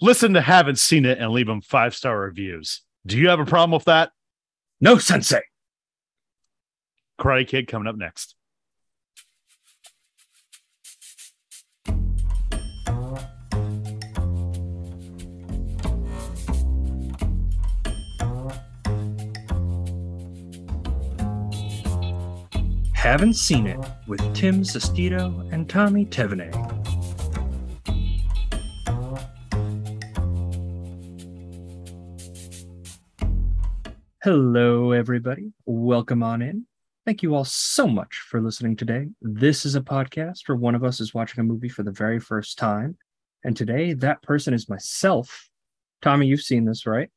listen to Haven't Scene It and leave them five star reviews. Do you have a problem with that? No, Sensei. Karate Kid coming up next. Haven't Scene It with Tim Sestito and Tommy Tevene. Hello, everybody. Welcome on in. Thank you all so much for listening today. This is a podcast where one of us is watching a movie for the very first time. And today, that person is myself. Tommy, you've seen this, right?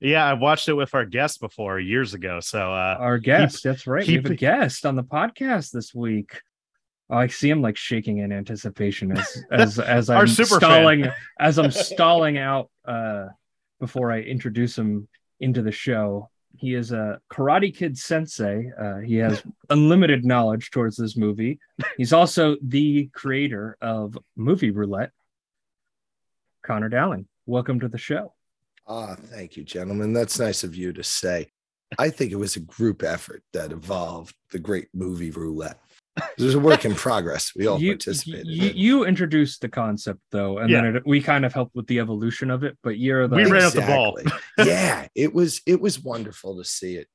Yeah, I've watched it with our guest before years ago. So uh Our guest, that's right. he- we have a guest on the podcast this week. Oh, I see him like shaking in anticipation as as as I'm fan. stalling as I'm stalling out uh before I introduce him into the show. He is a Karate Kid sensei. Uh, he has unlimited knowledge towards this movie. He's also the creator of Movie Roulette. Connor Dowling, welcome to the show. Ah, thank you, gentlemen. That's nice of you to say. I think it was a group effort that evolved the great movie roulette. It was a work in progress. We all you, participated. you, in. you introduced the concept though, and then it, we kind of helped with the evolution of it. But you're the We ran up the ball. Yeah, it was it was wonderful to see it.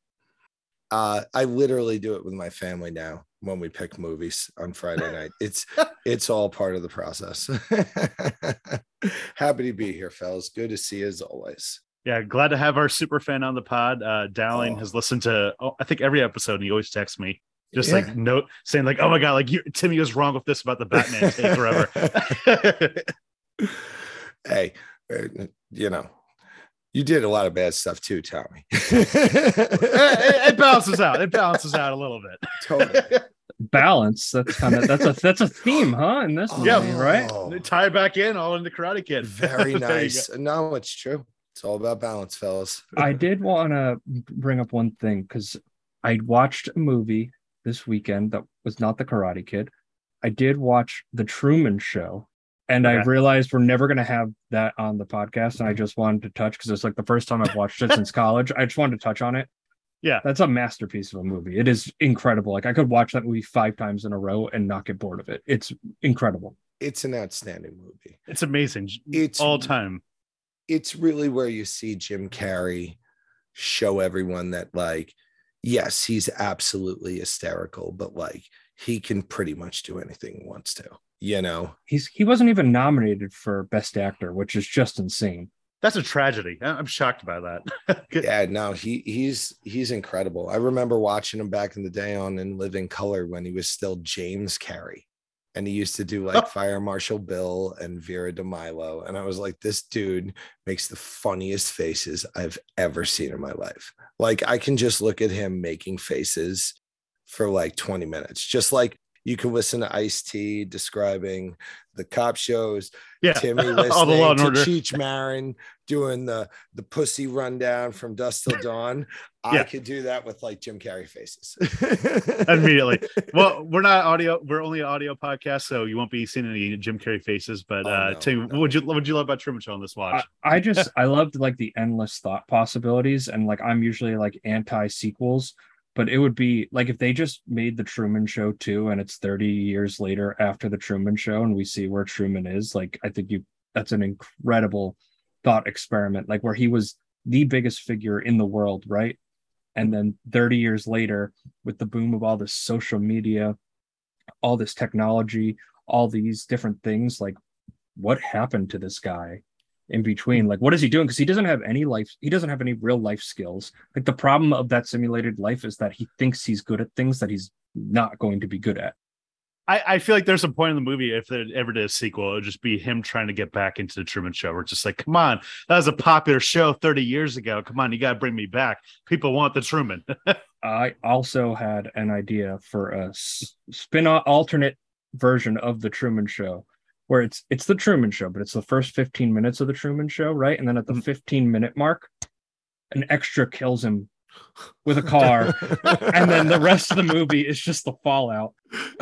Uh, I literally do it with my family now when we pick movies on Friday night. It's it's all part of the process. Happy to be here, fellas. Good to see you as always. Yeah, glad to have our super fan on the pod. Uh Dowling Oh. has listened to oh, I think every episode and he always texts me just Yeah. like note saying like, oh my god, like you Timmy was wrong with this about the Batman take forever. hey, uh, you know, you did a lot of bad stuff too, Tommy. it, it balances out. It balances out a little bit. totally. balance. That's kind of that's a that's a theme, huh? In this movie, Yeah. right? Oh, Tie it back in all in the Karate Kid. very nice. No, it's true. It's all about balance, fellas. I did want to bring up one thing because I watched a movie this weekend that was not the Karate Kid. I did watch The Truman Show, and I realized we're never going to have that on the podcast. And I just wanted to touch because it's like the first time I've watched it since college. I just wanted to touch on it. Yeah. That's a masterpiece of a movie. It is incredible. Like I could watch that movie five times in a row and not get bored of it. It's incredible. It's an outstanding movie. It's amazing. It's all time. it's really where you see Jim Carrey show everyone that like yes, he's absolutely hysterical, but like he can pretty much do anything he wants to, you know. He's he wasn't even nominated for Best Actor, which is just insane. That's a tragedy. I- I'm shocked by that. Yeah, no, he he's he's incredible. I remember watching him back in the day on In Living Color when he was still James Carrey. And he used to do like. Fire Marshal Bill and Vera DeMilo. And I was like, this dude makes the funniest faces I've ever seen in my life. Like, I can just look at him making faces for like 20 minutes. Just like you can listen to Ice T describing the cop shows, yeah. Timmy all the law listening to order. Cheech Marin doing the the pussy rundown from dusk till dawn. I could do that with like Jim Carrey faces Immediately. Well, we're not audio. We're only an audio podcast, so you won't be seeing any Jim Carrey faces. But Oh, uh, no, Tim, no. what would you what would you love about Truman Show on this watch? I, I just I loved like the endless thought possibilities and like I'm usually like anti sequels, but it would be like if they just made the Truman Show too, and it's 30 years later after the Truman Show, and we see where Truman is. Like I think you that's an incredible thought experiment, like where he was the biggest figure in the world, right? And then 30 years later, with the boom of all this social media, all this technology, all these different things, like what happened to this guy in between? Like what is he doing? Because he doesn't have any life he doesn't have any real life skills. Like the problem of that simulated life is that he thinks he's good at things that he's not going to be good at I, I feel like there's a point in the movie if there ever did a sequel, it would just be him trying to get back into the Truman Show. We're just like, come on, that was a popular show 30 years ago. Come on, you got to bring me back. People want the Truman. i also had an idea for a spin-off alternate version of the truman show where it's it's the truman show but it's the first 15 minutes of the truman show right and then at the Mhm. 15 minute mark an extra kills him with a car, and then the rest of the movie is just the fallout.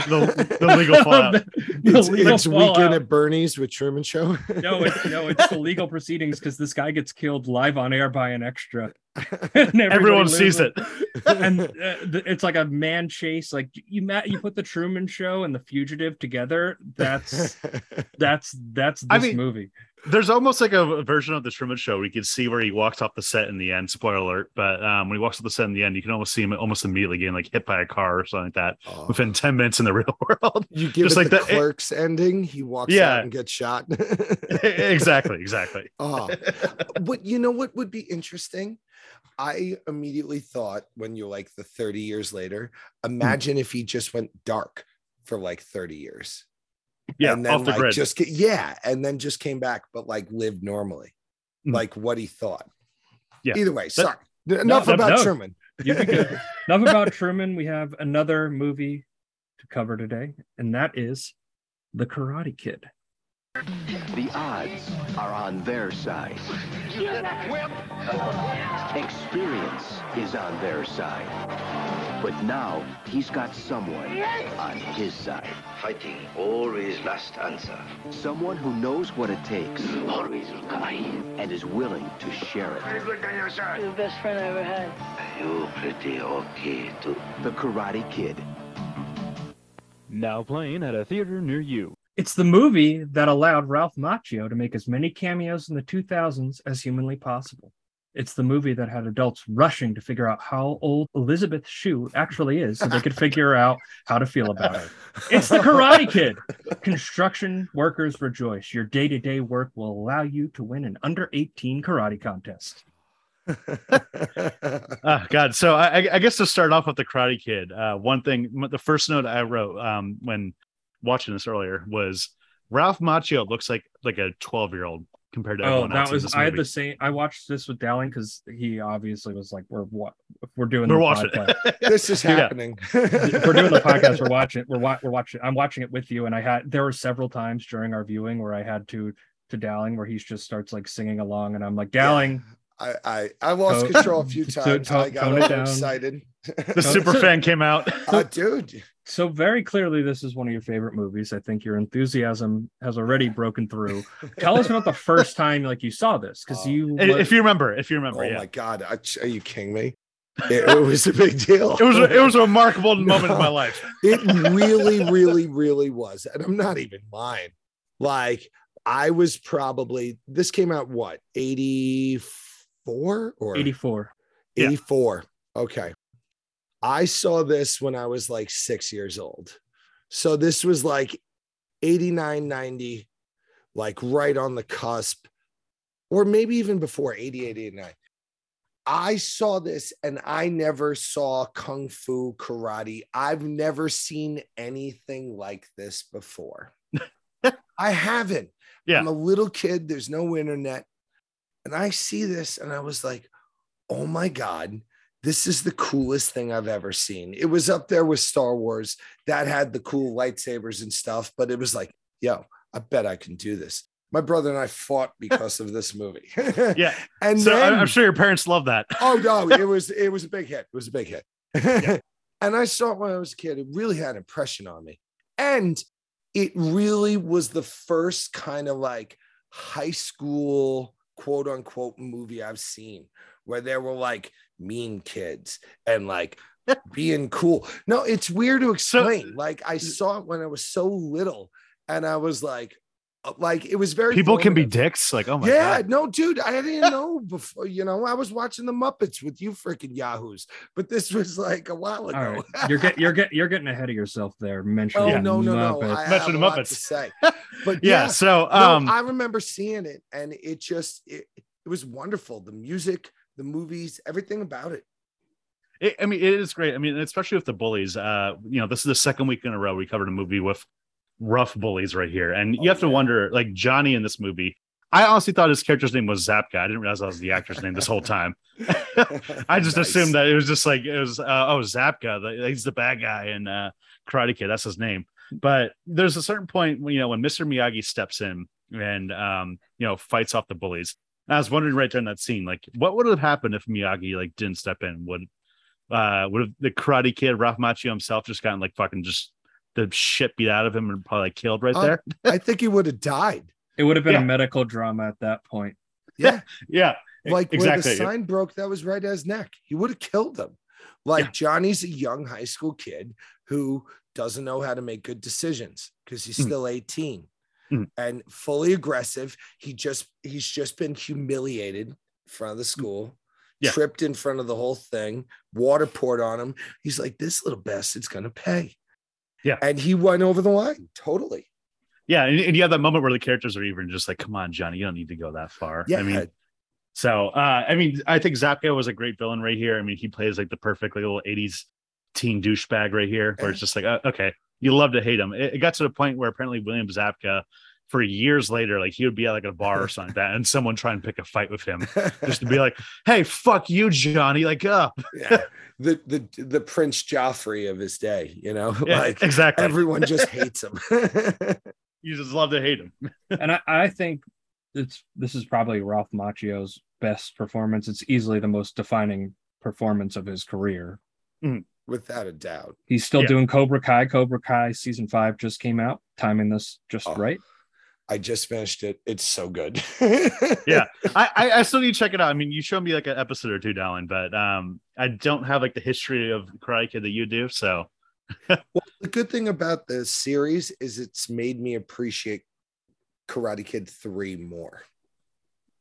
The, the legal fallout. the it's, legal it's weekend at Bernie's with Truman Show. no, it's, no, it's the legal proceedings because this guy gets killed live on air by an extra. And Everyone sees it. and uh, th- it's like a man chase. Like you, ma- you put the Truman Show and the Fugitive together. That's that's that's this I mean, movie. There's almost like a, a version of the Truman Show where you can see where he walks off the set in the end. Spoiler alert! But um, when he walks off the set in the end, you can almost see him almost immediately getting like hit by a car or something like that Oh. within ten minutes in the real world. you give just it like the the- it- clerks ending. He walks Yeah. out and gets shot. exactly, exactly. oh, but you know what would be interesting? I immediately thought when you're like the 30 years later, Hmm. imagine if he just went dark for like 30 years. Yeah, and then off the like grid. just yeah, and then just came back, but like lived normally, Mm. like what he thought. Yeah. Either way, sorry. Enough no, about no. Truman. You'd be good. Enough about Truman. We have another movie to cover today, and that is The Karate Kid. The odds are on their side. Experience is on their side. But now he's got someone on his side. Fighting always last answer. Someone who knows what it takes Always kind. and is willing to share it. You're the best friend I ever had. You pretty okay too. The Karate Kid. Now playing at a theater near you. It's the movie that allowed Ralph Macchio to make as many cameos in the 2000s as humanly possible. It's the movie that had adults rushing to figure out how old Elizabeth Shue actually is so they could figure out how to feel about her. It's the Karate Kid. Construction workers rejoice. Your day to day work will allow you to win an under 18 karate contest. Oh God! So I, I- I guess to start off with the Karate Kid, uh, one thing, the first note I wrote um, when watching this earlier was Ralph Macchio looks like like a twelve year old compared to Oh, everyone that else. in was this I had the same. I watched this with Dowling because he obviously was like, "We're what we're doing. We're the watching podcast. this is happening. we're doing the podcast, we're watching. We're wa- we're watching. I'm watching it with you, and I had there were several times during our viewing where I had to to Dowling where he just starts like singing along, and I'm like, Dowling, I, I I lost Tone- control a few to- times. tone- I got tone it down. excited. the super fan came out. uh, dude, so very clearly this is one of your favorite movies. I think your enthusiasm has already broken through. Tell us about the first time like you saw this because Oh. you if you remember, if you remember, oh yeah. my god, are you kidding me? It, it was a big deal. It was it was a remarkable moment in my life. it really, really, really was. And I'm not even lying. Like, I was probably, this came out what, 84 or 84. Yeah. 84? Okay. I saw this when I was like six years old. So this was like 89, 90, like right on the cusp, or maybe even before 88, 89. I saw this and I never saw kung fu karate. I've never seen anything like this before. I haven't. Yeah. I'm a little kid, there's no internet. And I see this and I was like, oh my God, this is the coolest thing I've ever seen. It was up there with Star Wars that had the cool lightsabers and stuff, but it was like, yo, I bet I can do this. My brother and I fought because of this movie. Yeah. And So then, I'm sure your parents love that. oh no, it was it was a big hit. It was a big hit. and I saw it when I was a kid. It really had an impression on me. And it really was the first kind of like high school quote unquote movie I've seen where there were like mean kids and like being cool. No, it's weird to explain. like I saw it when I was so little and I was like, uh, like it was very People can be dicks. Like, oh my yeah, god. no, dude, I didn't know before. You know, I was watching the Muppets with you freaking yahoos, but this was like a while ago. All right, you're get you're get you're getting ahead of yourself there. Oh Mentioning no, no, no! Muppets. I, I Mention have the a lot Muppets. to say, but Yeah. yeah, So no, um I remember seeing it, and it just it, it was wonderful. The music, the movies, everything about it. It, I mean, it is great. I mean, especially with the bullies. Uh, you know, this is the second week in a row we covered a movie with rough bullies right here, and you Oh, have to yeah. wonder, like Johnny in this movie. I honestly thought his character's name was Zabka. I didn't realize that was the actor's name this whole time. I just Nice. assumed that it was just like it was. Uh, oh, Zabka. the- He's the bad guy in uh, Karate Kid. That's his name. But there's a certain point when you know when Mr. Miyagi steps in and um, you know fights off the bullies. I was wondering right during that scene, like, what would have happened if Miyagi like didn't step in? Would uh would have the Karate Kid Ralph Macchio himself just gotten like fucking just the shit beat out of him and probably like, killed right Uh, there? I think he would have died. It would have been Yeah. a medical drama at that point. Yeah. Yeah, like exactly. where the sign broke that was right at his neck he would have killed him like Yeah. johnny's a young high school kid who doesn't know how to make good decisions because he's Mm. still 18 Mm. and fully aggressive he just he's just been humiliated in front of the school Mm. Yeah. tripped in front of the whole thing water poured on him he's like this little bastard's gonna pay Yeah. and he went over the line totally Yeah, and, and you have that moment where the characters are even just like, "Come on, Johnny, you don't need to go that far." yeah I mean, so uh, I mean, I think Zabka was a great villain right here. I mean, he plays like the perfect like, little '80s teen douchebag right here, where it's just like, uh, okay, you love to hate him. It, it got to the point where apparently William Zabka, for years later, like he would be at like a bar or something like that, and someone try and pick a fight with him, just to be like, "Hey, fuck you, Johnny!" Like, uh, yeah. the the the prince joffrey of his day you know yeah, like exactly. everyone just hates him you just love to hate him. and I, I think it's this is probably Ralph Macchio's best performance. It's easily the most defining performance of his career. Without a doubt He's still Yeah. doing Cobra Kai. Cobra Kai season five just came out, timing this just Oh. right. i just finished it it's so good Yeah. I, I I still need to check it out. I mean, you showed me like an episode or two, Dowling, but um, I don't have like the history of Karate Kid that you do. So well the good thing about the series is it's made me appreciate karate kid 3 more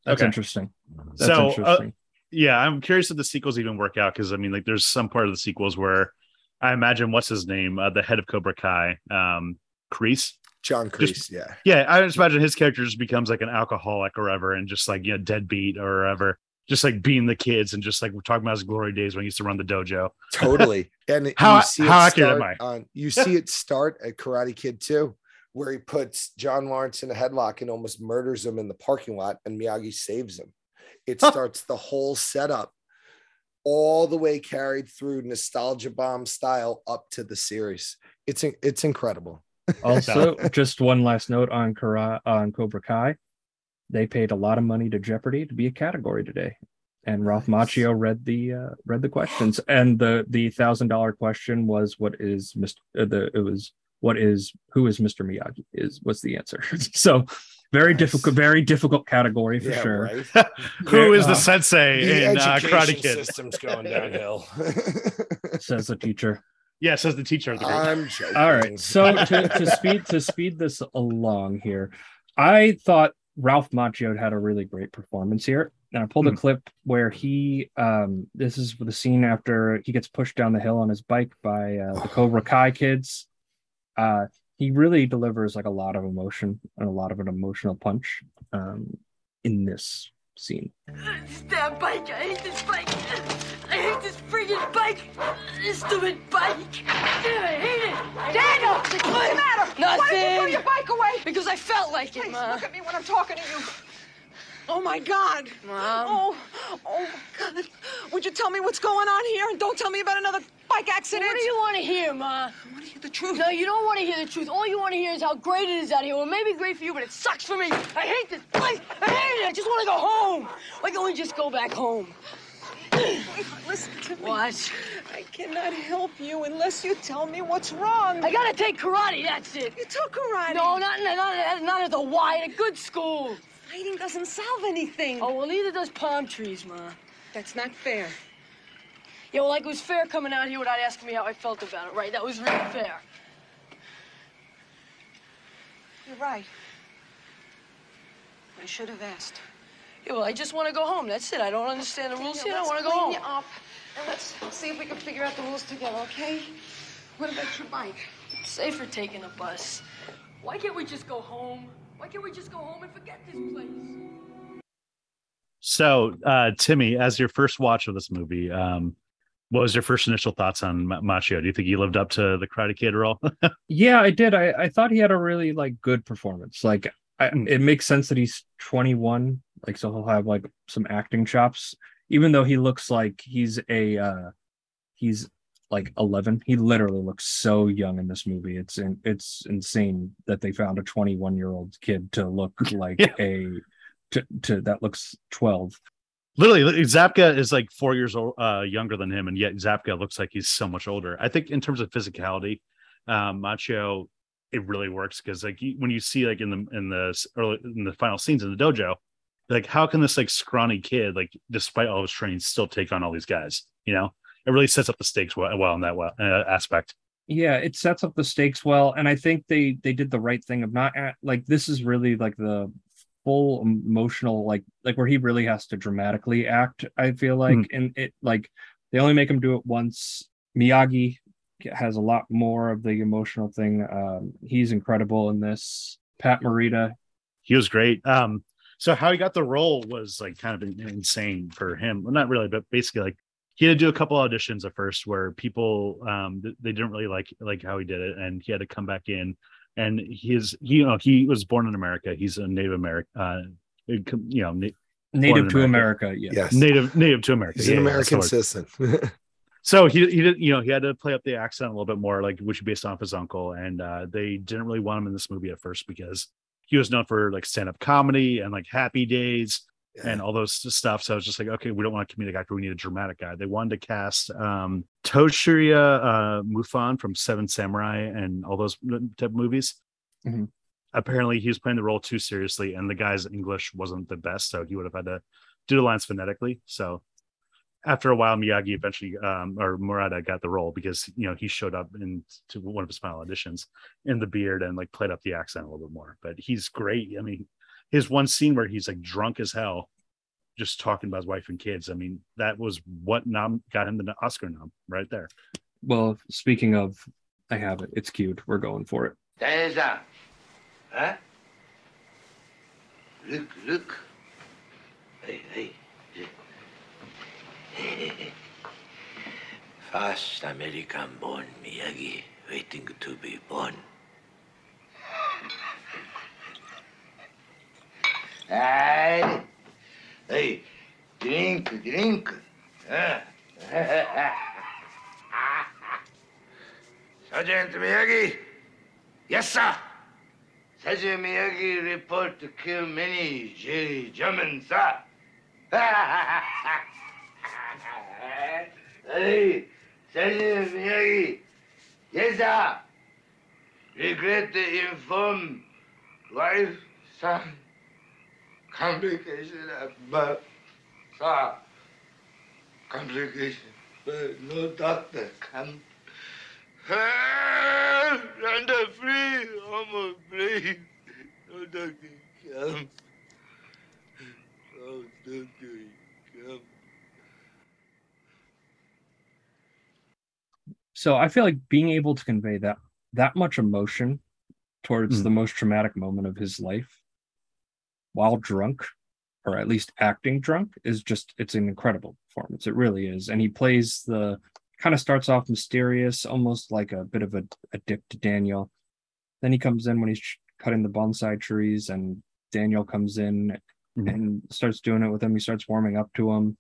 That's Okay. interesting. That's So, uh, interesting. Yeah, I'm curious if the sequels even work out because I mean, like, there's some part of the sequels where I imagine what's his name, uh, the head of Cobra Kai, um, Kreese. john Kreese, yeah. Yeah, I just imagine his character just becomes like an alcoholic or ever, and just like you know, deadbeat or ever, just like beating the kids and just like we're talking about his glory days when he used to run the dojo. totally. And How- you see how accurate am start on you see it start at karate kid 2 where he puts john lawrence in a headlock and almost murders him in the parking lot and miyagi saves him it starts the whole setup all the way carried through nostalgia bomb style up to the series it's it's incredible Also, just one last note on Kara on Cobra Kai. They paid a lot of money to Jeopardy to be a category today. And Ralph Nice. Macchio read the uh, read the questions. And the the thousand dollar question was what is Mr. Uh, the it was what is who is Mr. Miyagi is what's the answer. so very Nice. difficult, very difficult category for Yeah, sure. right? Who is the Uh, sensei the in uh, education Karate Kid? system's going downhill Says the teacher. Yeah, says the teacher of the group. i'm joking All right. So to, to speed to speed this along here, I thought Ralph Macchio had a really great performance here. And I pulled a Hmm. clip where he um this is the scene after he gets pushed down the hill on his bike by uh, the Cobra Kai kids. Uh he really delivers like a lot of emotion and a lot of an emotional punch um in this scene. This damn bike! I hate this bike! I hate this friggin' bike! This stupid bike! Damn, I hate it! Daniel, what's the matter? Nothing! Why did you throw your bike away? Because I felt like it, Please Ma. look at me when I'm talking to you. Oh my God. Mom. Oh, oh God. Would you tell me what's going on here and don't tell me about another bike accident? What do you want to hear, Ma? I want to hear the truth. No, you don't want to hear the truth. All you want to hear is how great it is out here. Well, it may be great for you, but it sucks for me. I hate this place. I hate it. I just want to go home. Why can't we just go back home? Listen to me. What? I cannot help you unless you tell me what's wrong. I gotta take karate. That's it. You took karate. No, not not not, not at the Y. At a good school. Fighting doesn't solve anything. Oh well, neither does palm trees, Ma. That's not fair. Yeah, well, like it was fair coming out here without asking me how I felt about it, right? That was really fair. You're right. I should have asked. Yeah, well, I just want to go home. That's it. I don't understand the rules Daniel, here. I want to go home. you up, and let's see if we can figure out the rules together, okay? What about your bike? Safer taking a bus. Why can't we just go home? Why can't we just go home and forget this place? So, uh, Timmy, as your first watch of this movie, um, what was your first initial thoughts on Ma- Macchio? Do you think he lived up to the Karate Kid role? Yeah, I did. I, I thought he had a really like good performance. Like I, it makes sense that he's 21, like so he'll have like some acting chops, even though he looks like he's a uh he's like 11. He literally looks so young in this movie. It's in, it's insane that they found a 21 year old kid to look like Yeah. a to, to that looks 12. Literally, Zabka is like four years old, uh, younger than him, and yet Zabka looks like he's so much older. I think in terms of physicality, um, Macho, it really works because like when you see like in the in the early in the final scenes in the dojo, like how can this like scrawny kid like despite all his training still take on all these guys? You know, it really sets up the stakes well, well in that well, uh, aspect. Yeah, it sets up the stakes well, and I think they they did the right thing of not at, like this is really like the full emotional like like where he really has to dramatically act. I feel like, Mhm. and it like they only make him do it once. Miyagi has a lot more of the emotional thing. Um, he's incredible in this. Pat Morita, He was great. Um, so how he got the role was like kind of insane for him. Well, not really, but basically like he had to do a couple auditions at first where people um they didn't really like like how he did it, and he had to come back in. And his he you know he was born in America. He's a Native American, uh, you know, na- native to America. America. Yeah. Yes. native native to America. He's Yeah, an yeah, that's the American word. citizen. So he he did you know he had to play up the accent a little bit more, like which is based off his uncle, and uh, they didn't really want him in this movie at first because he was known for like stand up comedy and like Happy Days and all those stuff. So I was just like, okay, we don't want a comedic actor, we need a dramatic guy. They wanted to cast um, Toshiro uh, Mifune from Seven Samurai and all those type of movies. Mhm. Apparently, he was playing the role too seriously, and the guy's English wasn't the best, so he would have had to do the lines phonetically. So after a while, Miyagi eventually, um, or Morita got the role because you know he showed up in to one of his final auditions in the beard and like played up the accent a little bit more. But he's great. I mean, his one scene where he's like drunk as hell, just talking about his wife and kids. I mean, that was what nom got him the Oscar nom right there. Well, speaking of, I have it. It's cute. We're going for it. Teresa. Huh? Look, look. Hey, hey. Fast American born Miyagi, waiting to be born. Hey, hey, drink, drink. Sergeant Miyagi. Yes, sir. Sergeant Miyagi report to kill many Jerry Germans, sir. hey, Sergeant Miyagi. Yes, sir. Regret to inform wife, son, complication of birth. Complication, but no doctor can. Run free, I'm free. No doctor come. No doctor come. So I feel like being able to convey that that much emotion towards Mm. the most traumatic moment of his life while drunk or at least acting drunk is just it's an incredible performance. It really is. And he plays the kind of starts off mysterious almost like a bit of a, a dip to daniel. Then he comes in when he's cutting the bonsai trees and daniel comes in Mhm. and starts doing it with him. He starts warming up to him.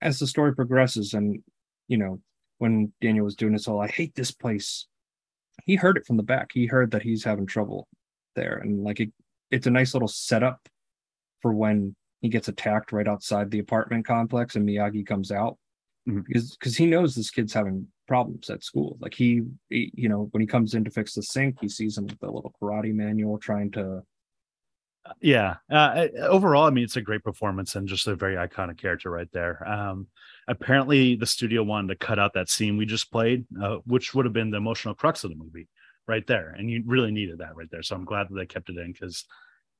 As the story progresses and you know when daniel was doing this all i hate this place he heard it from the back. He heard that he's having trouble there. And like it, it's a nice little setup for when he gets attacked right outside the apartment complex and miyagi comes out. Mhm. because because he knows this kid's having problems at school. Like he, he you know when he comes in to fix the sink he sees him with the little karate manual trying to yeah uh, overall i mean it's a great performance and just a very iconic character right there. Um apparently the studio wanted to cut out that scene we just played uh, which would have been the emotional crux of the movie right there. And you really needed that right there. So i'm glad that they kept it in because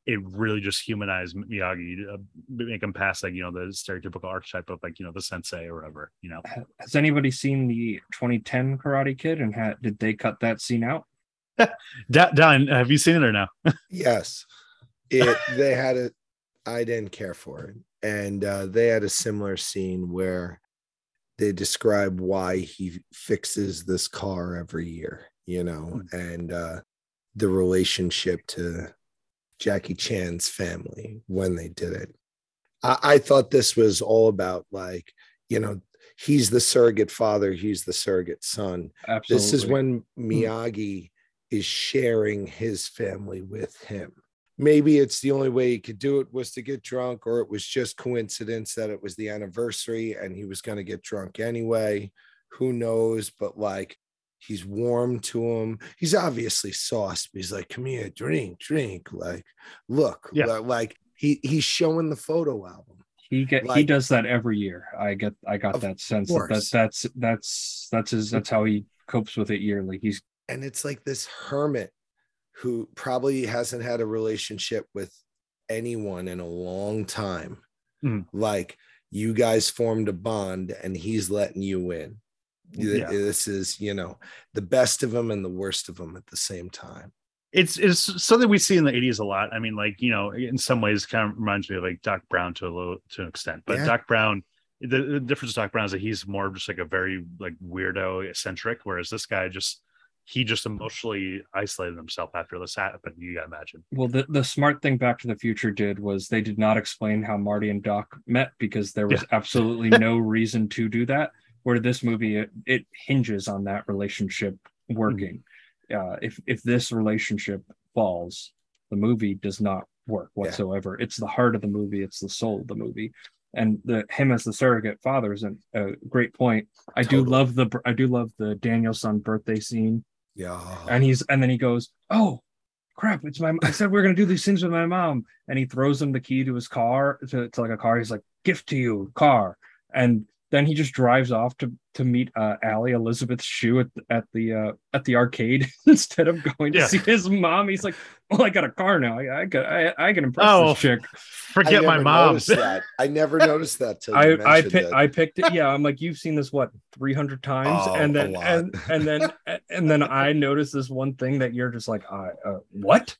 it really just humanized miyagi uh, make him past like you know the stereotypical archetype of like you know the sensei or whatever you know? Has anybody seen the 2010 karate kid? And ha- did they cut that scene out? Da- Don, have you seen it or no? Yes. It they had it I didn't care for it. And uh, they had a similar scene where they describe why he fixes this car every year, you know, and uh the relationship to Jackie Chan's family when they did it. I, I thought this was all about like, you know, he's the surrogate father, he's the surrogate son absolutely this is when Miyagi is sharing his family with him. maybe it's the only way he could do it was to get drunk, or it was just coincidence that it was the anniversary and he was going to get drunk anyway. Who knows? But like, he's warm to him. He's obviously sauced. But he's like, "Come here, drink, drink." Like, look, Yeah. like he he's showing the photo album. He get he does that every year. I get I got that sense that, that that's that's that's his that's how he copes with it yearly. He's and it's like this hermit who probably hasn't had a relationship with anyone in a long time Mhm. like you guys formed a bond and he's letting you in Yeah. this is you know the best of them and the worst of them at the same time it's it's something we see in the 80s a lot. I mean, like, you know, in some ways kind of reminds me of like Doc Brown to a little to an extent. But Yeah. Doc Brown, the, the difference with Doc Brown is that he's more just like a very like weirdo eccentric, whereas this guy just he just emotionally isolated himself after this happened. You gotta imagine. well the, the smart thing Back to the Future did was they did not explain how Marty and Doc met because there was absolutely no reason to do that. Where this movie it, it hinges on that relationship working. Uh, if if this relationship falls, the movie does not work Yeah. whatsoever. It's the heart of the movie. It's the soul of the movie. And the him as the surrogate father is an- a great point. I do love the I do love the Daniel-san birthday scene yeah and he's and then he goes oh crap it's my i said we are going to do these things with my mom and he throws him the key to his car to, to like a car he's like gift to you car and then he just drives off to to meet uh Allie Elizabeth Shue at, at the uh at the arcade instead of going to Yeah. see his mom he's like well I got a car now I I got I, I can impress Oh, this chick Forget my never mom. that i never noticed that till I I mentioned pick, it. I picked it. Yeah, I'm like, you've seen this what 300 times, Oh, and then and and then and then I noticed this one thing that you're just like, I uh, what?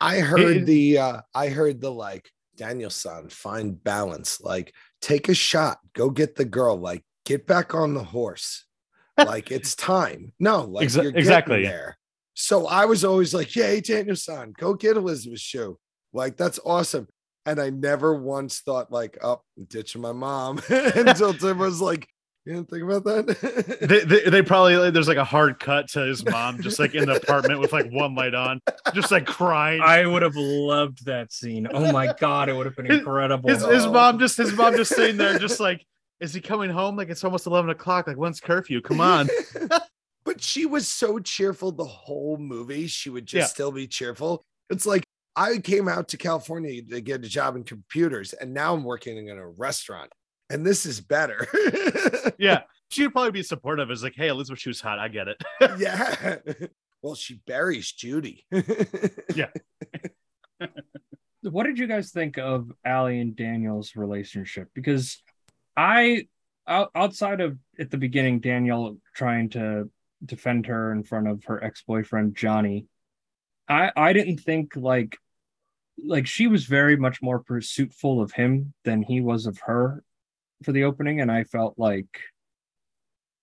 I heard It- the uh I heard the like Daniel-san find balance like take a shot go get the girl like get back on the horse. Like it's time. No like Exa- you're exactly. there. So I was always like yay Daniel-san go get Elizabeth Shue. Like that's awesome. And I never once thought like oh ditching my mom. Until Tim was like you didn't think about that they, they, they probably there's like a hard cut to his mom just like in the apartment with like one light on, just like crying. I would have loved that scene. Oh my god, it would have been incredible. his, his mom just his mom just sitting there just like is he coming home like it's almost 11 o'clock like when's curfew come on but she was so cheerful the whole movie. She would just Yeah. still be cheerful. It's like I came out to California to get a job in computers, and now I'm working in a restaurant, and this is better. yeah she'd probably be supportive it's like hey elizabeth she was hot i get it yeah. Well, she buries Judy. Yeah. what did you guys think of Allie and Daniel's relationship? Because I, outside of at the beginning, Daniel trying to defend her in front of her ex boyfriend Johnny, I I didn't think like like she was very much more pursuitful of him than he was of her for the opening, and I felt like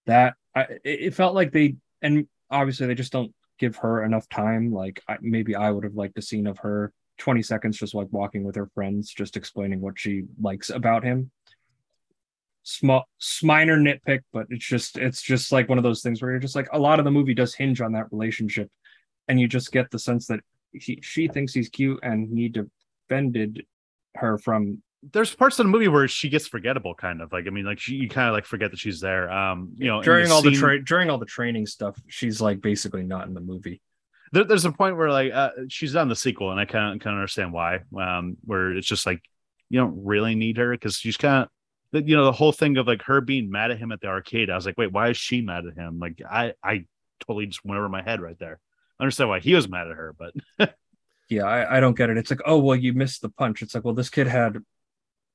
that I it felt like they and obviously they just don't give her enough time. Like I, maybe I would have liked a scene of her 20 seconds just like walking with her friends, just explaining what she likes about him. Small minor nitpick, but it's just it's just like one of those things where you're just like a lot of the movie does hinge on that relationship, and you just get the sense that he, she thinks he's cute and he defended her from there's parts of the movie where she gets forgettable kind of like i mean like she you kind of like forget that she's there um you know in during all the scene- tra- during all the training stuff. She's like basically not in the movie. there, there's a point where like uh, she's on the sequel and i kind of kind of understand why um where it's just like you don't really need her because she's kind of you know the whole thing of like her being mad at him at the arcade i was like wait why is she mad at him like i i totally just went over my head right there i understand why he was mad at her but yeah I, I don't get it it's like oh well you missed the punch it's like well this kid had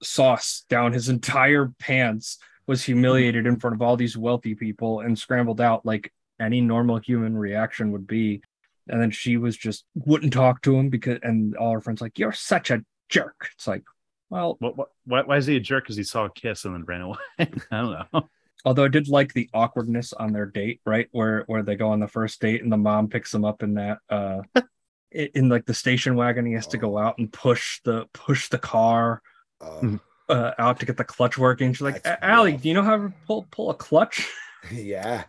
sauce down his entire pants was humiliated in front of all these wealthy people and scrambled out like any normal human reaction would be. And then she was just wouldn't talk to him because and all her friends like you're such a jerk. It's like well what, what why, why is he a jerk? Because he saw a kiss and then ran away. I don't know. Although i did like the awkwardness on their date right? Where where they go on the first date and the mom picks them up in that uh in, in like the station wagon he has to go out and push the push the car Uh, uh, out to get the clutch working she's like That's Allie, rough. do you know how to pull pull a clutch yeah,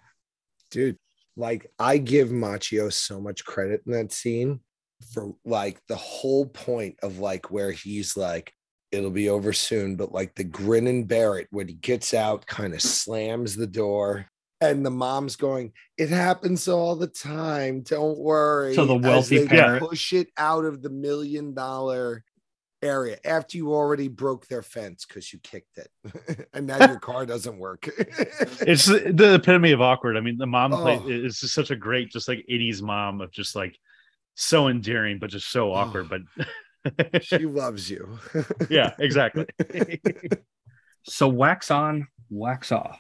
dude. Like I give Macchio so much credit in that scene for like the whole point of like where he's like, it'll be over soon, but like the grin and bear it when he gets out, kind of slams the door. And the mom's going, it happens all the time. Don't worry. So the as wealthy they parent- push it out of the million dollar area after you already broke their fence because you kicked it. and now your car doesn't work. It's the epitome of awkward. I mean, the mom play Oh. is just such a great, just like 80s mom of just like so endearing, but just so awkward. But she loves you. yeah, exactly. So wax on, wax off.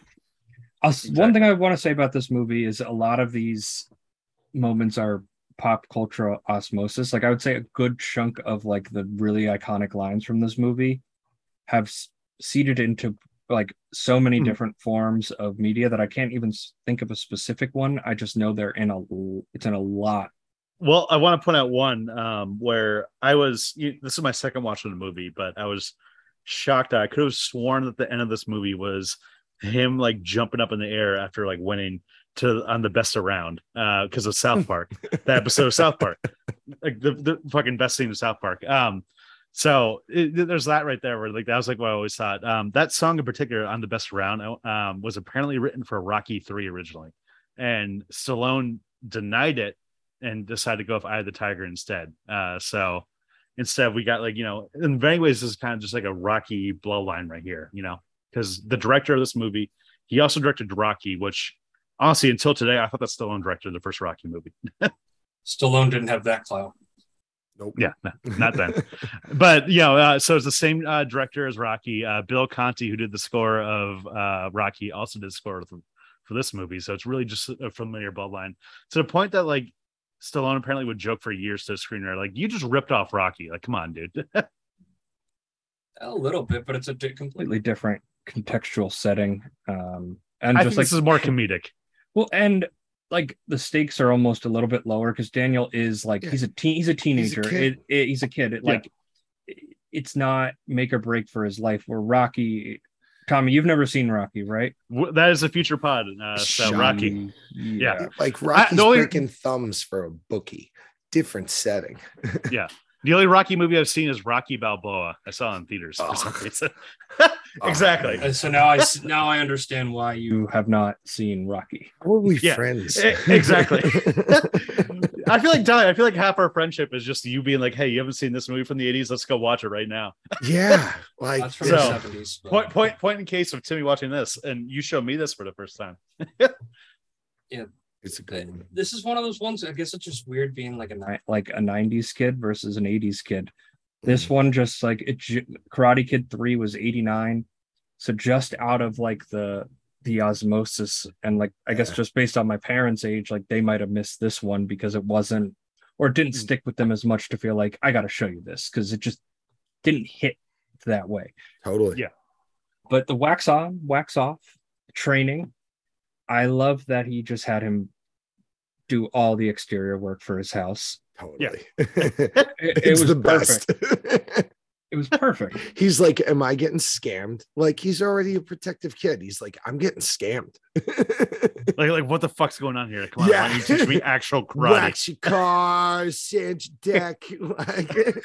Uh, One thing I want to say about this movie is a lot of these moments are pop culture osmosis. Like I would say a good chunk of like the really iconic lines from this movie have seeded into like so many Hmm. different forms of media that I can't even think of a specific one. I just know they're in a it's in a lot. Well, I want to point out one um, where I was. You, this is my second watch of the movie, but I was shocked. I could have sworn that the end of this movie was him like jumping up in the air after like winning to on the best around uh, because of South Park, the episode of South Park, like the, the fucking best scene of South Park. Um, so it, there's that right there where like that was like what I always thought. Um, that song in particular on the best around um, was apparently written for Rocky Three originally, and Stallone denied it and decided to go with Eye of the Tiger instead. Uh, so instead, we got like you know, in many ways, this is kind of just like a Rocky bloodline right here, you know, because the director of this movie, he also directed Rocky, which honestly, until today, I thought that Stallone directed the first Rocky movie. Stallone didn't have that clout. Nope. Yeah, no, not then. but you know, uh, so it's the same uh, director as Rocky. Uh, Bill Conti, who did the score of uh, Rocky, also did the score for, for this movie. So it's really just a familiar bloodline to the point that like Stallone apparently would joke for years to the screenwriter, like, "You just ripped off Rocky. Like, come on, dude." A little bit, but it's a di- completely different contextual setting. Um, and I just think like this is more comedic. Well, and like the stakes are almost a little bit lower because Daniel is like Yeah. he's a teen, he's a teenager. kid. It, it- he's a kid. It, Yeah. Like it's not make or break for his life. Where Rocky, Tommy, you've never seen Rocky, right? W- That is a future pod. Uh, so Rocky. Yeah. like Rocky's the only- breaking thumbs for a bookie. Different setting. Yeah, the only Rocky movie I've seen is Rocky Balboa. I saw it in theaters for some Oh. reason. exactly. And so now I now I understand why you have not seen Rocky. How are we Yeah, friends? Exactly. I feel like Dolly, I feel like half our friendship is just you being like, "Hey, you haven't seen this movie from the '80s? Let's go watch it right now." yeah. Like That's from So- the seventies. Point, point, point in case of Timmy watching this, and you show me this for the first time. Yeah, it's a good one. This is one of those ones. I guess it's just weird being like a ni- like a '90s kid versus an '80s kid. This one just like it. Karate Kid Three was '89, so just out of like the the osmosis and like I guess just based on my parents' age, like they might have missed this one because it wasn't or it didn't mm. stick with them as much to feel like I got to show you this because it just didn't hit that way. Totally. Yeah. But the wax on, wax off training, I love that he just had him do all the exterior work for his house. Totally. It, it was the perfect. best. It was perfect. he's like, Am I getting scammed? Like he's already a protective kid. He's like, I'm getting scammed. Like, like what the fuck's going on here? Come on, why don't you teach me actual karate? Wax your car, sand deck. Like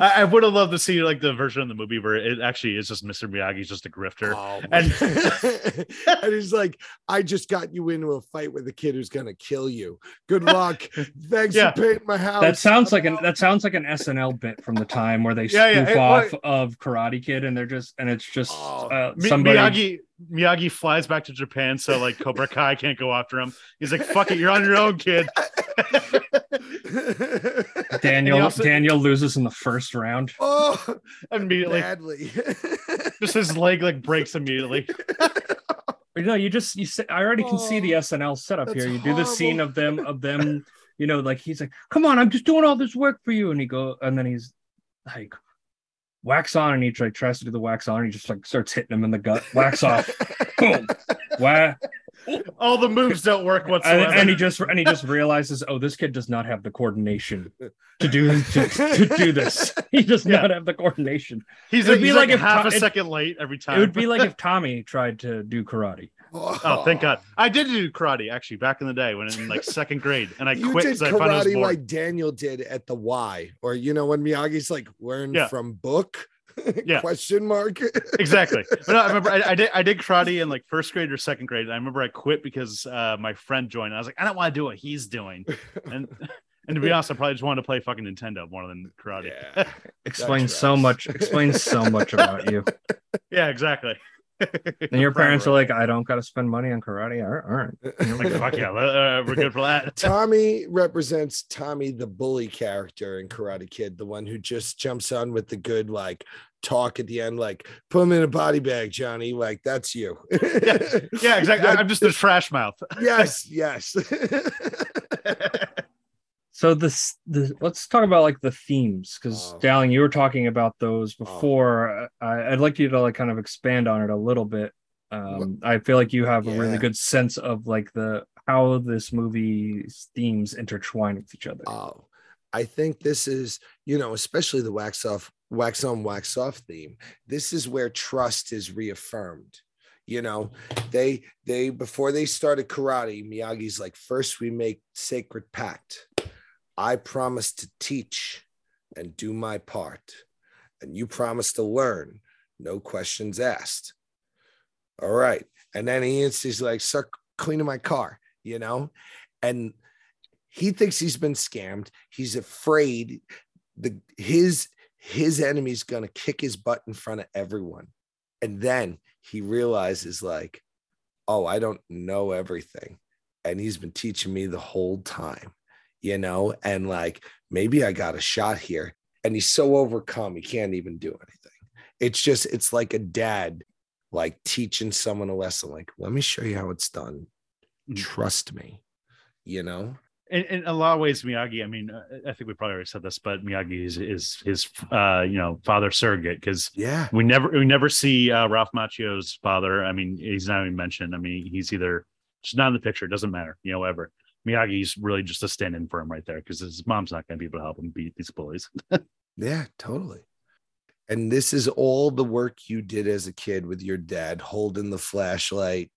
I, I would have loved to see like the version of the movie where it actually is just Mr. Miyagi's just a grifter. Oh, And- and, and he's like, I just got you into a fight with a kid who's gonna kill you. Good luck. Thanks Yeah. for painting my house. That sounds like an that sounds like an SNL bit from the time where they spoof Yeah, yeah, it- off of Karate Kid and they're just and it's just Oh. uh, somebody Miyagi Miyagi flies back to Japan, so like Cobra Kai can't go after him. He's like, "Fuck it, you're on your own, kid." Daniel also- Daniel loses in the first round. oh, Immediately, badly. just his leg like breaks immediately. You know, you just you say, I already can see the Oh, SNL setup here. You do the scene of them of them, you know, like he's like, "Come on, I'm just doing all this work for you," and he go, and then he's like, "Wax on," and he like tries to do the wax on, and he just like starts hitting him in the gut, wax off, boom, wha- All the moves don't work whatsoever. and, and he just and he just realizes, oh, this kid does not have the coordination to do to, to do this. He does Yeah. not have the coordination. he's it would like, be he's like like, if half Tom- a it- second late every time. It would be like if Tommy tried to do karate. Oh, thank God! I did do karate actually back in the day when in like second grade, and I you quit did because I found it was karate like Daniel did at the Y, or you know when Miyagi's like learn Yeah. from book? Yeah. Question mark. exactly. But no, I remember I, I did I did karate in like first grade or second grade. And I remember I quit because uh, my friend joined. I was like, I don't want to do what he's doing, and and to be honest, I probably just wanted to play fucking Nintendo more than karate. Yeah. Explains so much. Explains so much about you. Yeah, exactly. And your parents are like, I don't got to spend money on karate. All right, all right. I'm like, fuck yeah, uh, we're good for that. Tommy represents Tommy, the bully character in Karate Kid, the one who just jumps on with the good like talk at the end, like put him in a body bag, Johnny. Like that's you. Yeah, exactly. I- I'm just the trash mouth. yes, yes. So this, the let's talk about like the themes because Oh. Dowling, you were talking about those before. I, I'd like you to like kind of expand on it a little bit. Um, I feel like you have a really good sense of like the how this movie's themes intertwine with each other. Oh, I think this is, you know, especially the wax off, wax on, wax off theme. This is where trust is reaffirmed. You know, they they before they started karate, Miyagi's like, first we make sacred pact. I promise to teach and do my part, and you promise to learn, no questions asked. All right. And then he he's like, start cleaning my car, you know? And he thinks he's been scammed. He's afraid the his his enemy's gonna kick his butt in front of everyone. And then he realizes, like, oh, I don't know everything. And he's been teaching me the whole time, you know, and like maybe I got a shot here. And he's so overcome, he can't even do anything. It's just, it's like a dad like teaching someone a lesson, like, let me show you how it's done. Mhm. Trust me, you know? in, in a lot of ways, Miyagi. I mean, uh, I think we probably already said this, but Miyagi is is his uh, you know father surrogate because Yeah. we never we never see uh, Ralph Macchio's father. I mean, he's not even mentioned. I mean, he's either just not in the picture. It doesn't matter, you know. Ever Miyagi's really just a stand-in for him right there because his mom's not going to be able to help him beat these bullies. Yeah, totally. And this is all the work you did as a kid with your dad, holding the flashlight,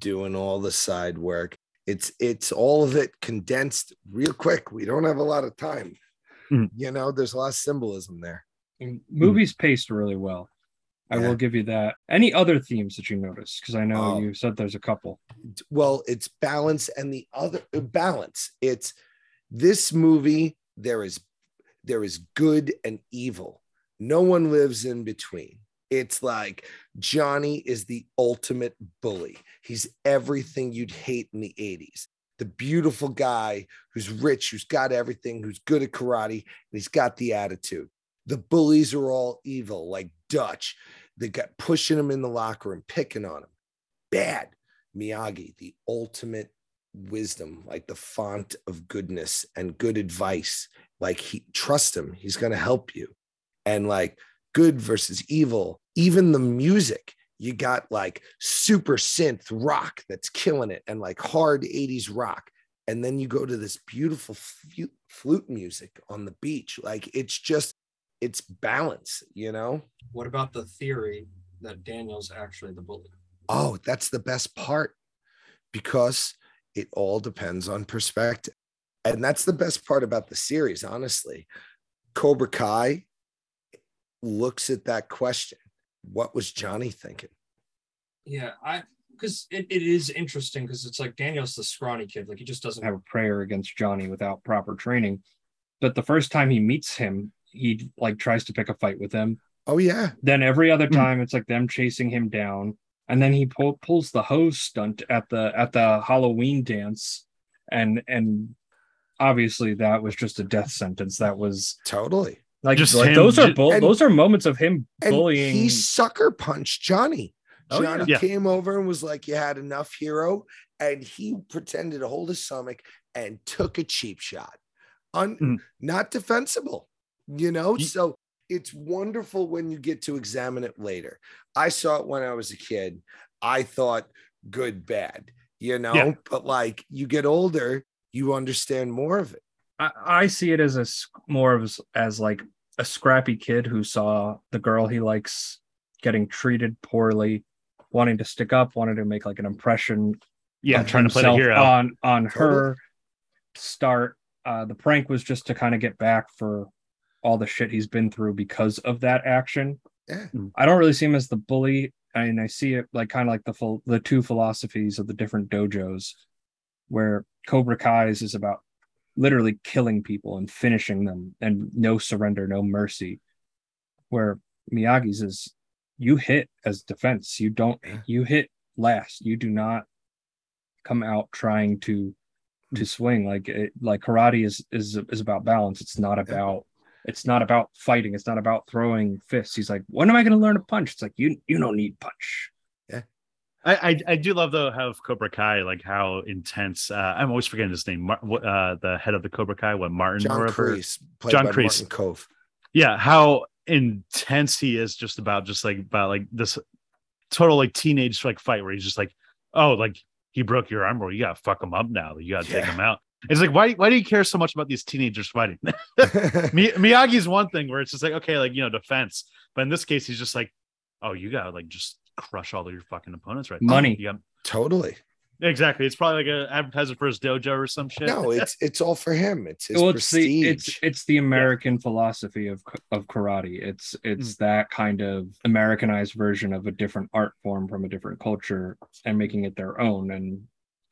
doing all the side work. It's it's all of it condensed real quick. We don't have a lot of time. Mhm. You know, there's a lot of symbolism there. And movies paced really well. I Yeah. will give you that. Any other themes that you noticed? Because I know Oh. you said there's a couple. well it's balance and the other uh, balance it's this movie there is there is good and evil no one lives in between it's like johnny is the ultimate bully he's everything you'd hate in the 80s the beautiful guy who's rich who's got everything who's good at karate and he's got the attitude the bullies are all evil like dutch they got pushing him in the locker room picking on him bad Miyagi, the ultimate wisdom, like the font of goodness and good advice. Like he trust him, he's gonna help you. And like good versus evil, even the music, you got like super synth rock that's killing it and like hard 80s rock. And then you go to this beautiful flute music on the beach. Like it's just it's balance, you know? What about the theory that Daniel's actually the bully? Oh, that's the best part because it all depends on perspective. And that's the best part about the series, honestly. Cobra Kai looks at that question What was Johnny thinking? Yeah, I because it, it is interesting because it's like Daniel's the scrawny kid, like he just doesn't have a prayer against Johnny without proper training. But the first time he meets him, he like tries to pick a fight with him. Oh, yeah. Then every other Hmm. time it's like them chasing him down. And then he pull, pulls the hose stunt at the at the Halloween dance. And and obviously that was just a death sentence. That was Totally. like, Just like him those are bull- and- those are moments of him bullying. he sucker punched Johnny. Oh, yeah. Johnny Yeah. came over and was like, You had enough, hero. And he pretended to hold his stomach and took a cheap shot. Un- Mm. Not defensible, you know? Ye- so it's wonderful when you get to examine it later. I saw it when I was a kid. I thought good, bad, you know? Yeah. But like you get older, you understand more of it. I, I see it as a more of as, as like a scrappy kid who saw the girl he likes getting treated poorly wanting to stick up, wanting to make like an impression Yeah, trying to play the hero. on on Totally. her start. Uh, the prank was just to kind of get back for all the shit he's been through because of that action. Yeah. Hmm. I don't really see him as the bully. I mean, I see it like kind of like the full the two philosophies of the different dojos, where Cobra Kai's is about literally killing people and finishing them, and no surrender, no mercy. Where Miyagi's is you hit as defense. You don't Yeah. you hit last. You do not come out trying to to hmm. swing like it like karate is is is about balance. It's not about it's not about fighting. It's not about throwing fists. He's like, when am I going to learn to punch? It's like you you don't need punch. Yeah, I, I I do love though how Cobra Kai like how intense. Uh, I'm always forgetting his name. Mar- what, uh, the head of the Cobra Kai, what Martin or John whatever. Kreese, played John by Kreese. Martin Kove. Yeah, how intense he is just about just like about like this total like teenage like fight where he's just like, oh, like he broke your arm, bro. You gotta fuck him up now. You gotta take him out. It's like why why do you care so much about these teenagers fighting? Mi- Miyagi's one thing where it's just like okay, like you know, defense, but in this case, he's just like, oh, you gotta like just crush all of your fucking opponents right. Money. You got- totally. exactly. It's probably like an advertiser for his dojo or some shit. No, it's it's all for him. It's his well, it's the it's it's the American philosophy of of karate. It's it's mm. that kind of Americanized version of a different art form from a different culture and making it their own. And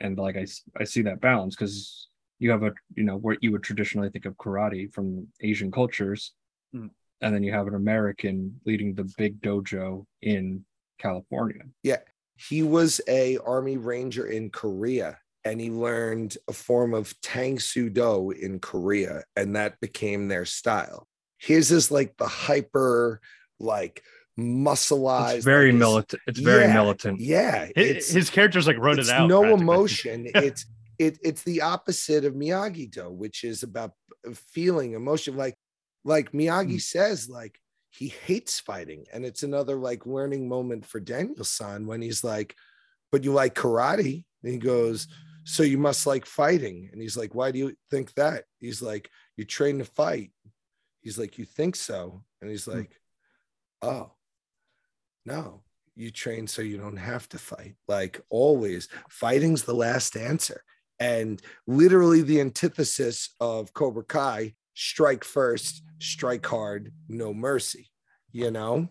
and like i i see that balance because you have a you know what you would traditionally think of karate from Asian cultures, Mm. and then you have an American leading the big dojo in California. Yeah, he was a army ranger in Korea, and he learned a form of Tang Soo Do in Korea, and that became their style. His is like the hyper, like muscleized. It's very like militant. It's very Yeah, militant. Yeah, His, it's his characters like wrote it's it out. no emotion. it's it it's the opposite of Miyagi Do, which is about feeling emotion. Like like Miyagi mm. says, like he hates fighting, and it's another like learning moment for Daniel-san when he's like, "But you like karate?" And he goes, "So you must like fighting?" And he's like, "Why do you think that?" He's like, "You train to fight." He's like, "You think so?" And he's mm. like, "Oh, no." You train so you don't have to fight. Like always, fighting's the last answer. And literally the antithesis of Cobra Kai strike first, strike hard, no mercy. You know?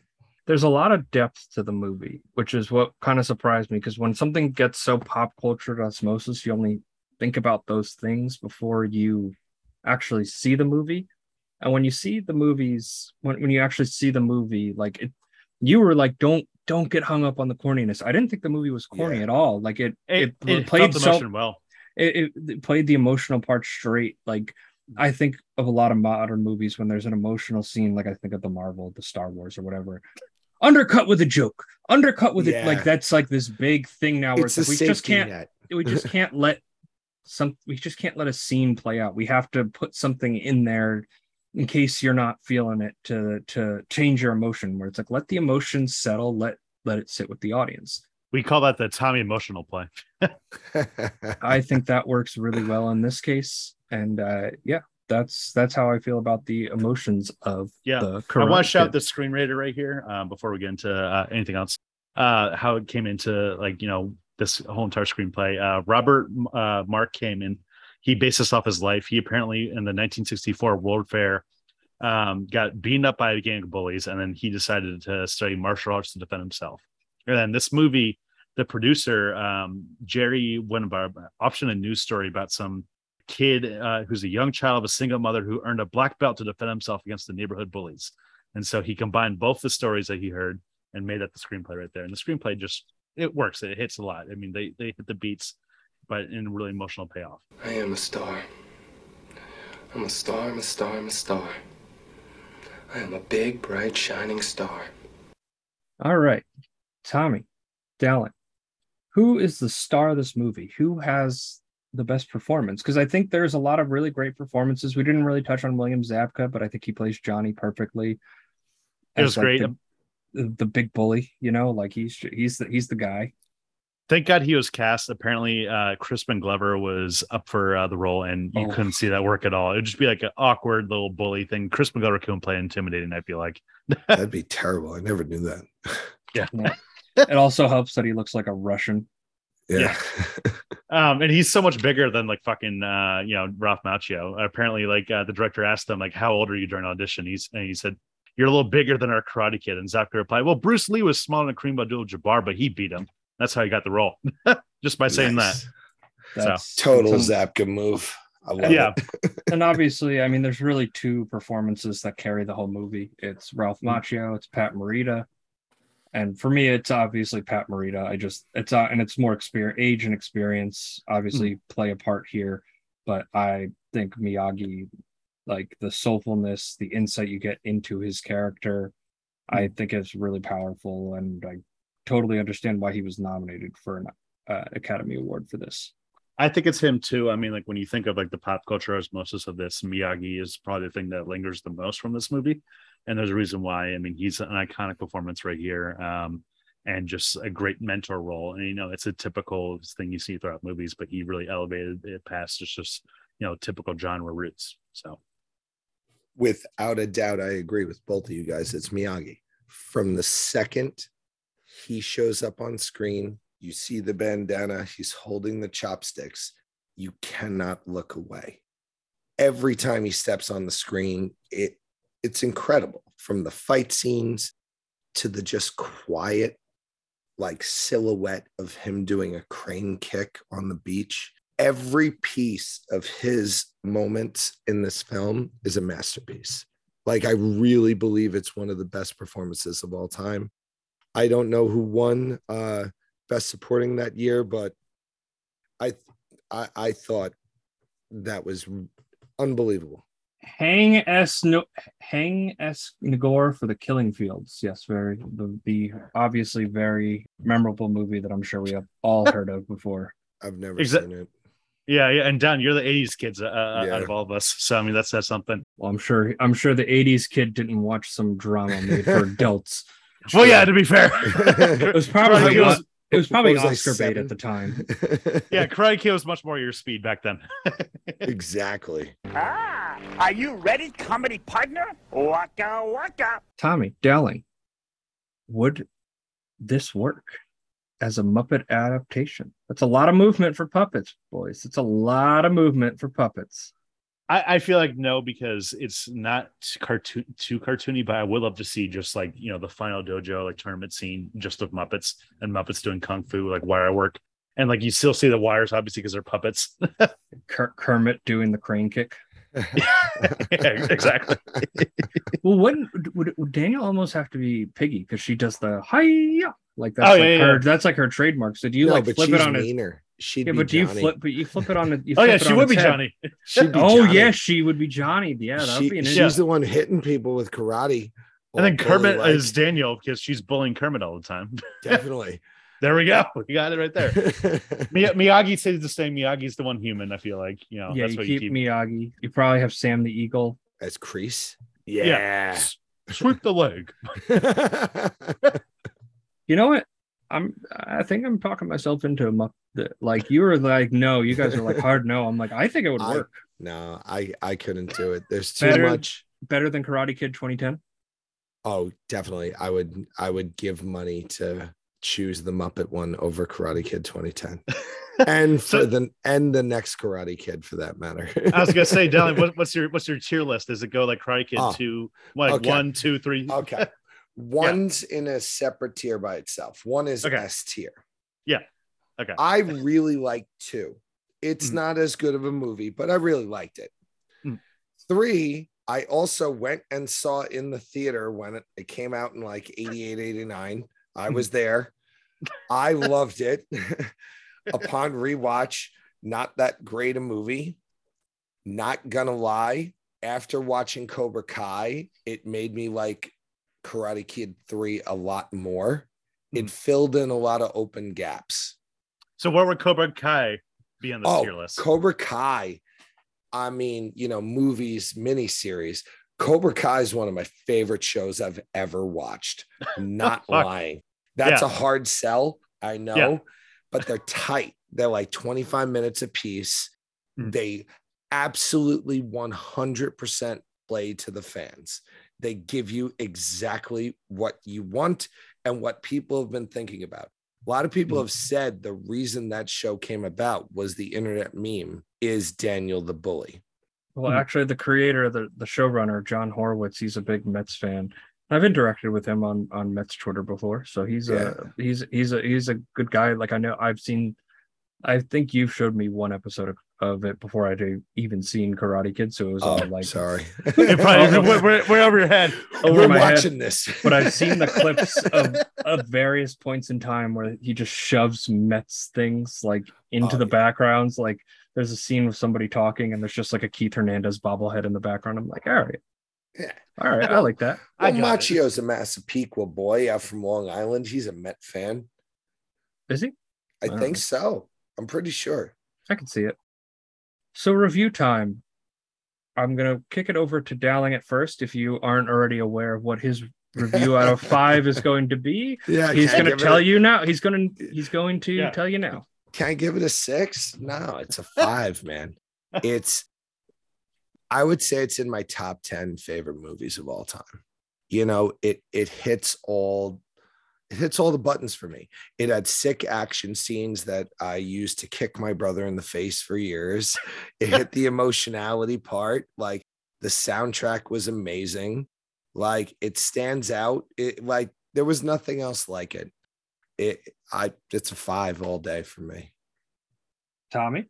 there's a lot of depth to the movie, which is what kind of surprised me because when something gets so pop culture osmosis, you only think about those things before you actually see the movie. And when you see the movies, when, when you actually see the movie, like it, you were like, don't don't get hung up on the corniness. I didn't think the movie was corny Yeah. at all. Like it, It, it, it played the so well. It, it, played the emotional part straight. Like I think of a lot of modern movies when there's an emotional scene, like I think of the Marvel, the Star Wars, or whatever. Undercut with a joke, undercut with it. Like that's like this big thing now. Where It's it's, like, we just can't, net. we just can't let some, we just can't let a scene play out. We have to put something in there in case you're not feeling it to to change your emotion. Where it's like let the emotions settle, let let it sit with the audience. We call that the Tommy emotional play. I think that works really well in this case. And uh yeah, that's that's how I feel about the emotions of Yeah. the I want to shout the screenwriter right here um, before we get into uh, anything else. Uh, how it came into like you know this whole entire screenplay. Uh, Robert uh, Mark Kamen. He based this off his life. He apparently in the 1964 World Fair um, got beaten up by a gang of bullies, and then he decided to study martial arts to defend himself. And then this movie, the producer um, Jerry Weintraub optioned a news story about some kid uh, who's a young child of a single mother who earned a black belt to defend himself against the neighborhood bullies. And so he combined both the stories that he heard and made that the screenplay right there. And the screenplay just it works. It hits a lot. I mean, they they hit the beats, but in a really emotional payoff. I am a star. I'm a star, I'm a star, I'm a star. I am a big, bright, shining star. All right, Tommy, Dowling, who is the star of this movie? Who has the best performance? Because I think there's a lot of really great performances. We didn't really touch on William Zabka, but I think he plays Johnny perfectly. It was like, great. The, the big bully, you know, like he's he's the, he's the guy. Thank God he was cast. Apparently, uh, Crispin Glover was up for uh, the role, and you Oh. couldn't see that work at all. It would just be like an awkward little bully thing. Crispin Glover couldn't play intimidating. I feel like. That'd be terrible. I never knew that. Yeah. It also helps that he looks like a Russian. Yeah. Um, and he's so much bigger than like fucking uh, you know, Ralph Macchio. Apparently, like uh, the director asked him, like, how old are you during audition? He's and he said, You're a little bigger than our karate kid. And Zabka replied, Well, Bruce Lee was smaller than Kareem Abdul Jabbar, but he beat him. That's how he got the role. Just by saying Nice. That's Total some- Zabka move. I love. Yeah. it. and obviously, I mean, there's really two performances that carry the whole movie. It's Ralph Mm. Macchio, it's Pat Morita, and for me, it's obviously Pat Morita. I just it's uh, and it's more experience, age and experience obviously play a part here, but I think Miyagi, like the soulfulness, the insight you get into his character, I think is really powerful, and I totally understand why he was nominated for an uh, Academy Award for this. I think it's him too. I mean, like when you think of like the pop culture osmosis of this, Miyagi is probably the thing that lingers the most from this movie. And there's a reason why. I mean, he's an iconic performance right here. Um, and just a great mentor role. And you know, it's a typical thing you see throughout movies, but he really elevated it past just just you know typical genre roots. So Without a doubt, I agree with both of you guys. It's Miyagi. From the second he shows up on screen, you see the bandana, he's holding the chopsticks. You cannot look away. Every time he steps on the screen, it it's incredible. From the fight scenes to the just quiet, like silhouette of him doing a crane kick on the beach. Every piece of his moments in this film is a masterpiece. Like, I really believe it's one of the best performances of all time. I don't know who won uh, best supporting that year, but I, I, I thought that was unbelievable. Haing S no Haing S Ngor for the Killing Fields. Yes, very the, the obviously very memorable movie that I'm sure we have all heard of before. I've never Exa- seen it. yeah, yeah. And Don, you're the '80s kids uh, uh, Yeah. out of all of us. So I mean, that says something. Well, I'm sure I'm sure the 80s kid didn't watch some drama made for adults. Well, yeah. To be fair, It was probably Karate Kid was- it was probably was I, Oscar bait at the time. yeah, Karate Kid was much more your speed back then. exactly. Ah, are you ready, comedy partner? Waka waka. Tommy Dowling, would this work as a Muppet adaptation? That's a lot of movement for puppets, boys. It's a lot of movement for puppets. I, I feel like no, because it's not too cartoon too cartoony, but I would love to see just like you know the final dojo like tournament scene just of Muppets and Muppets doing kung fu like wire work, and like you still see the wires obviously because they're puppets. Kermit doing the crane kick. yeah, exactly. Well, wouldn't would, would Daniel almost have to be Piggy because she does the hiya like that's Oh, like yeah, yeah, her yeah. that's like her trademark. So do you no, like flip it on it? meaner. She'd Yeah, be but do you Johnny. flip? But you flip it on it. You Oh yeah, she would be head. Johnny. She'd be Oh Johnny. yeah, she would be Johnny. Yeah, that she, would be an she's interesting. the one hitting people with karate. And then Kermit like. is Daniel because she's bullying Kermit all the time. definitely. there we go. You got it right there. Mi- Miyagi stays the same. Miyagi's the one human. I feel like you know yeah, that's you what keep, you keep. Miyagi. You probably have Sam the Eagle. As Kreese. Yeah. Yeah. Sweep the leg. You know what? I'm. I think I'm talking myself into a muck. Like you were like, no, you guys are like hard no. I'm like, I think it would I- work no, I I couldn't do it. There's too Better- much. better than Karate Kid 2010. Oh, definitely. I would I would give money to choose the Muppet one over Karate Kid 2010. and for So- the and the next Karate Kid for that matter. I was gonna say, Dylan, what, what's your what's your tier list? Does it go like Karate Kid Oh, two, like okay. one, two, three? okay. One's in a separate tier by itself. One is Okay. S tier. Yeah. Okay. I really like two. It's Mhm. not as good of a movie, but I really liked it. Mm. Three, I also went and saw in the theater when it, it came out in like 88, 89. I was there. I loved it. Upon rewatch, not that great a movie. Not gonna lie, after watching Cobra Kai, it made me like Karate Kid 3 a lot more. It filled in a lot of open gaps. So where would Cobra Kai be on this Oh, tier list? Cobra Kai. I mean, you know, movies, miniseries. Cobra Kai is one of my favorite shows I've ever watched. Not lying. That's Yeah. a hard sell, I know, Yeah. but they're tight. They're like 25 minutes a piece. Mm. They absolutely 100% play to the fans. They give you exactly what you want and what people have been thinking about. A lot of people hmm. have said the reason that show came about was the internet meme is Daniel the bully. Well, hmm. actually, the creator, the the showrunner, Jon Hurwitz, he's a big Mets fan. I've interacted with him on on Mets Twitter before, so he's a he's he's a he's a good guy. Like I know I've seen, I think you've showed me one episode of, of it before I'd even seen Karate Kid, so it was all Oh, like sorry. It probably oh, we're, we're, we're over your head. over We're my head. watching this. But I've seen the clips of of various points in time where he just shoves Mets things like into Oh, the yeah. backgrounds. Like there's a scene with somebody talking, and there's just like a Keith Hernandez bobblehead in the background. I'm like, all right, Yeah. all right, I like that. I Well, got it. Macchio's a Massapequa boy out from Long Island. He's a Met fan. Is he? I Wow. think so. I'm pretty sure. I can see it. So review time. I'm gonna kick it over to Dowling at first. If you aren't already aware of what his review out of five is going to be, Yeah, he's gonna give it tell a- you now. He's gonna he's going to Yeah. tell you now. Can I give it a six? No, it's a five, man. It's, I would say it's in my top 10 favorite movies of all time. You know, it it hits all it hits all the buttons for me. It had sick action scenes that I used to kick my brother in the face for years. It hit the emotionality part. Like the soundtrack was amazing. Like it stands out. It like there was nothing else like it. It I it's a five all day for me. Tommy.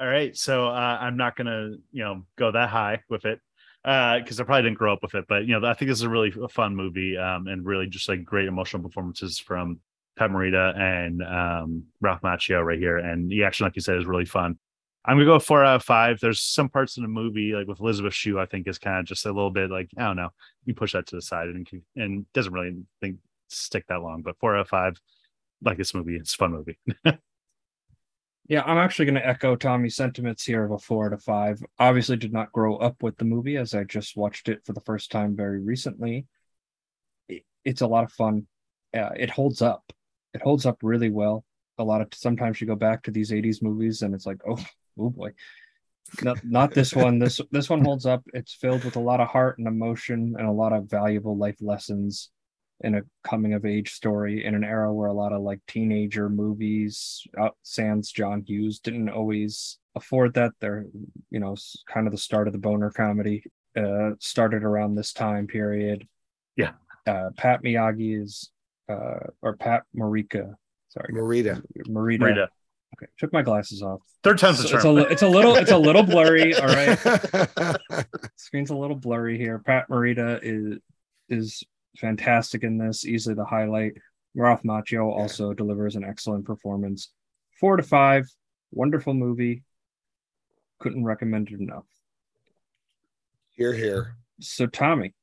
All right, so uh, I'm not gonna, you know, go that high with it because I probably didn't grow up with it. But you know, I think this is a really fun movie um, and really just like great emotional performances from Pat Morita and um, Ralph Macchio right here. And the action, like you said, is really fun. I'm gonna go four out of five. There's some parts in the movie, like with Elizabeth Shue, I think is kind of just a little bit like I don't know. You push that to the side and and doesn't really think stick that long. But four out of five, like this movie, it's a fun movie. Yeah, I'm actually going to echo Tommy's sentiments here of a four out of five. Obviously, did not grow up with the movie as I just watched it for the first time very recently. It- It's a lot of fun. Uh, it holds up. It holds up really well. A lot of sometimes you go back to these '80s movies and it's like, oh, oh boy, not not this one. This this one holds up. It's filled with a lot of heart and emotion and a lot of valuable life lessons in a coming of age story in an era where a lot of like teenager movies out sans John Hughes didn't always afford that. They're you know kind of the start of the boner comedy. Uh, started around this time period. Yeah. Uh, Pat Miyagi is uh, or Pat Marika. Sorry, Marita. Marita. Rita. Okay, took my glasses off. Third time's the It's, it's a charm. it's a little it's a little blurry. All right screen's a little blurry here. Pat Morita is is fantastic in this, easily the highlight. Ralph Macchio also delivers an excellent performance. Four to five, wonderful movie. Couldn't recommend it enough. Here, here. So, Tommy,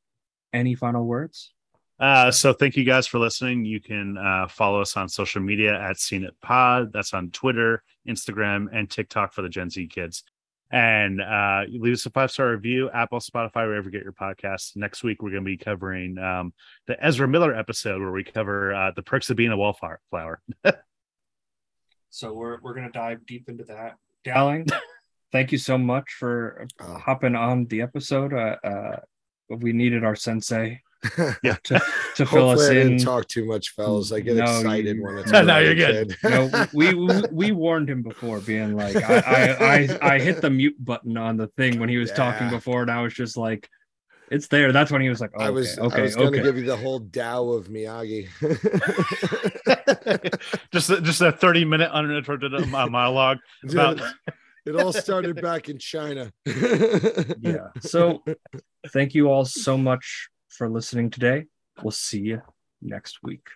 any final words? Uh, so thank you guys for listening. You can uh, follow us on social media at Scene It Pod. That's on Twitter, Instagram, and TikTok for the Gen Z kids. And uh, leave us a five star review, Apple, Spotify, wherever you get your podcasts. Next week we're going to be covering um, the Ezra Miller episode where we cover uh, the perks of being a wallflower. Flower. So we're we're gonna dive deep into that. Dowling, thank you so much for Oh. hopping on the episode. Uh, uh, we needed our sensei Yeah. to, to fill us Hopefully, I in. didn't talk too much, fellas. I get No, excited you- when it's No, no, you're related good. no, we, we we warned him before, being like, I I, I I hit the mute button on the thing when he was talking before, and I was just like, it's there. That's when he was like, oh, I was okay, I was going to okay. give you the whole Tao of Miyagi. just a, just a 30 minute uninterrupted uh, monologue about it all started back in China. yeah. So, thank you all so much for listening today. We'll see you next week.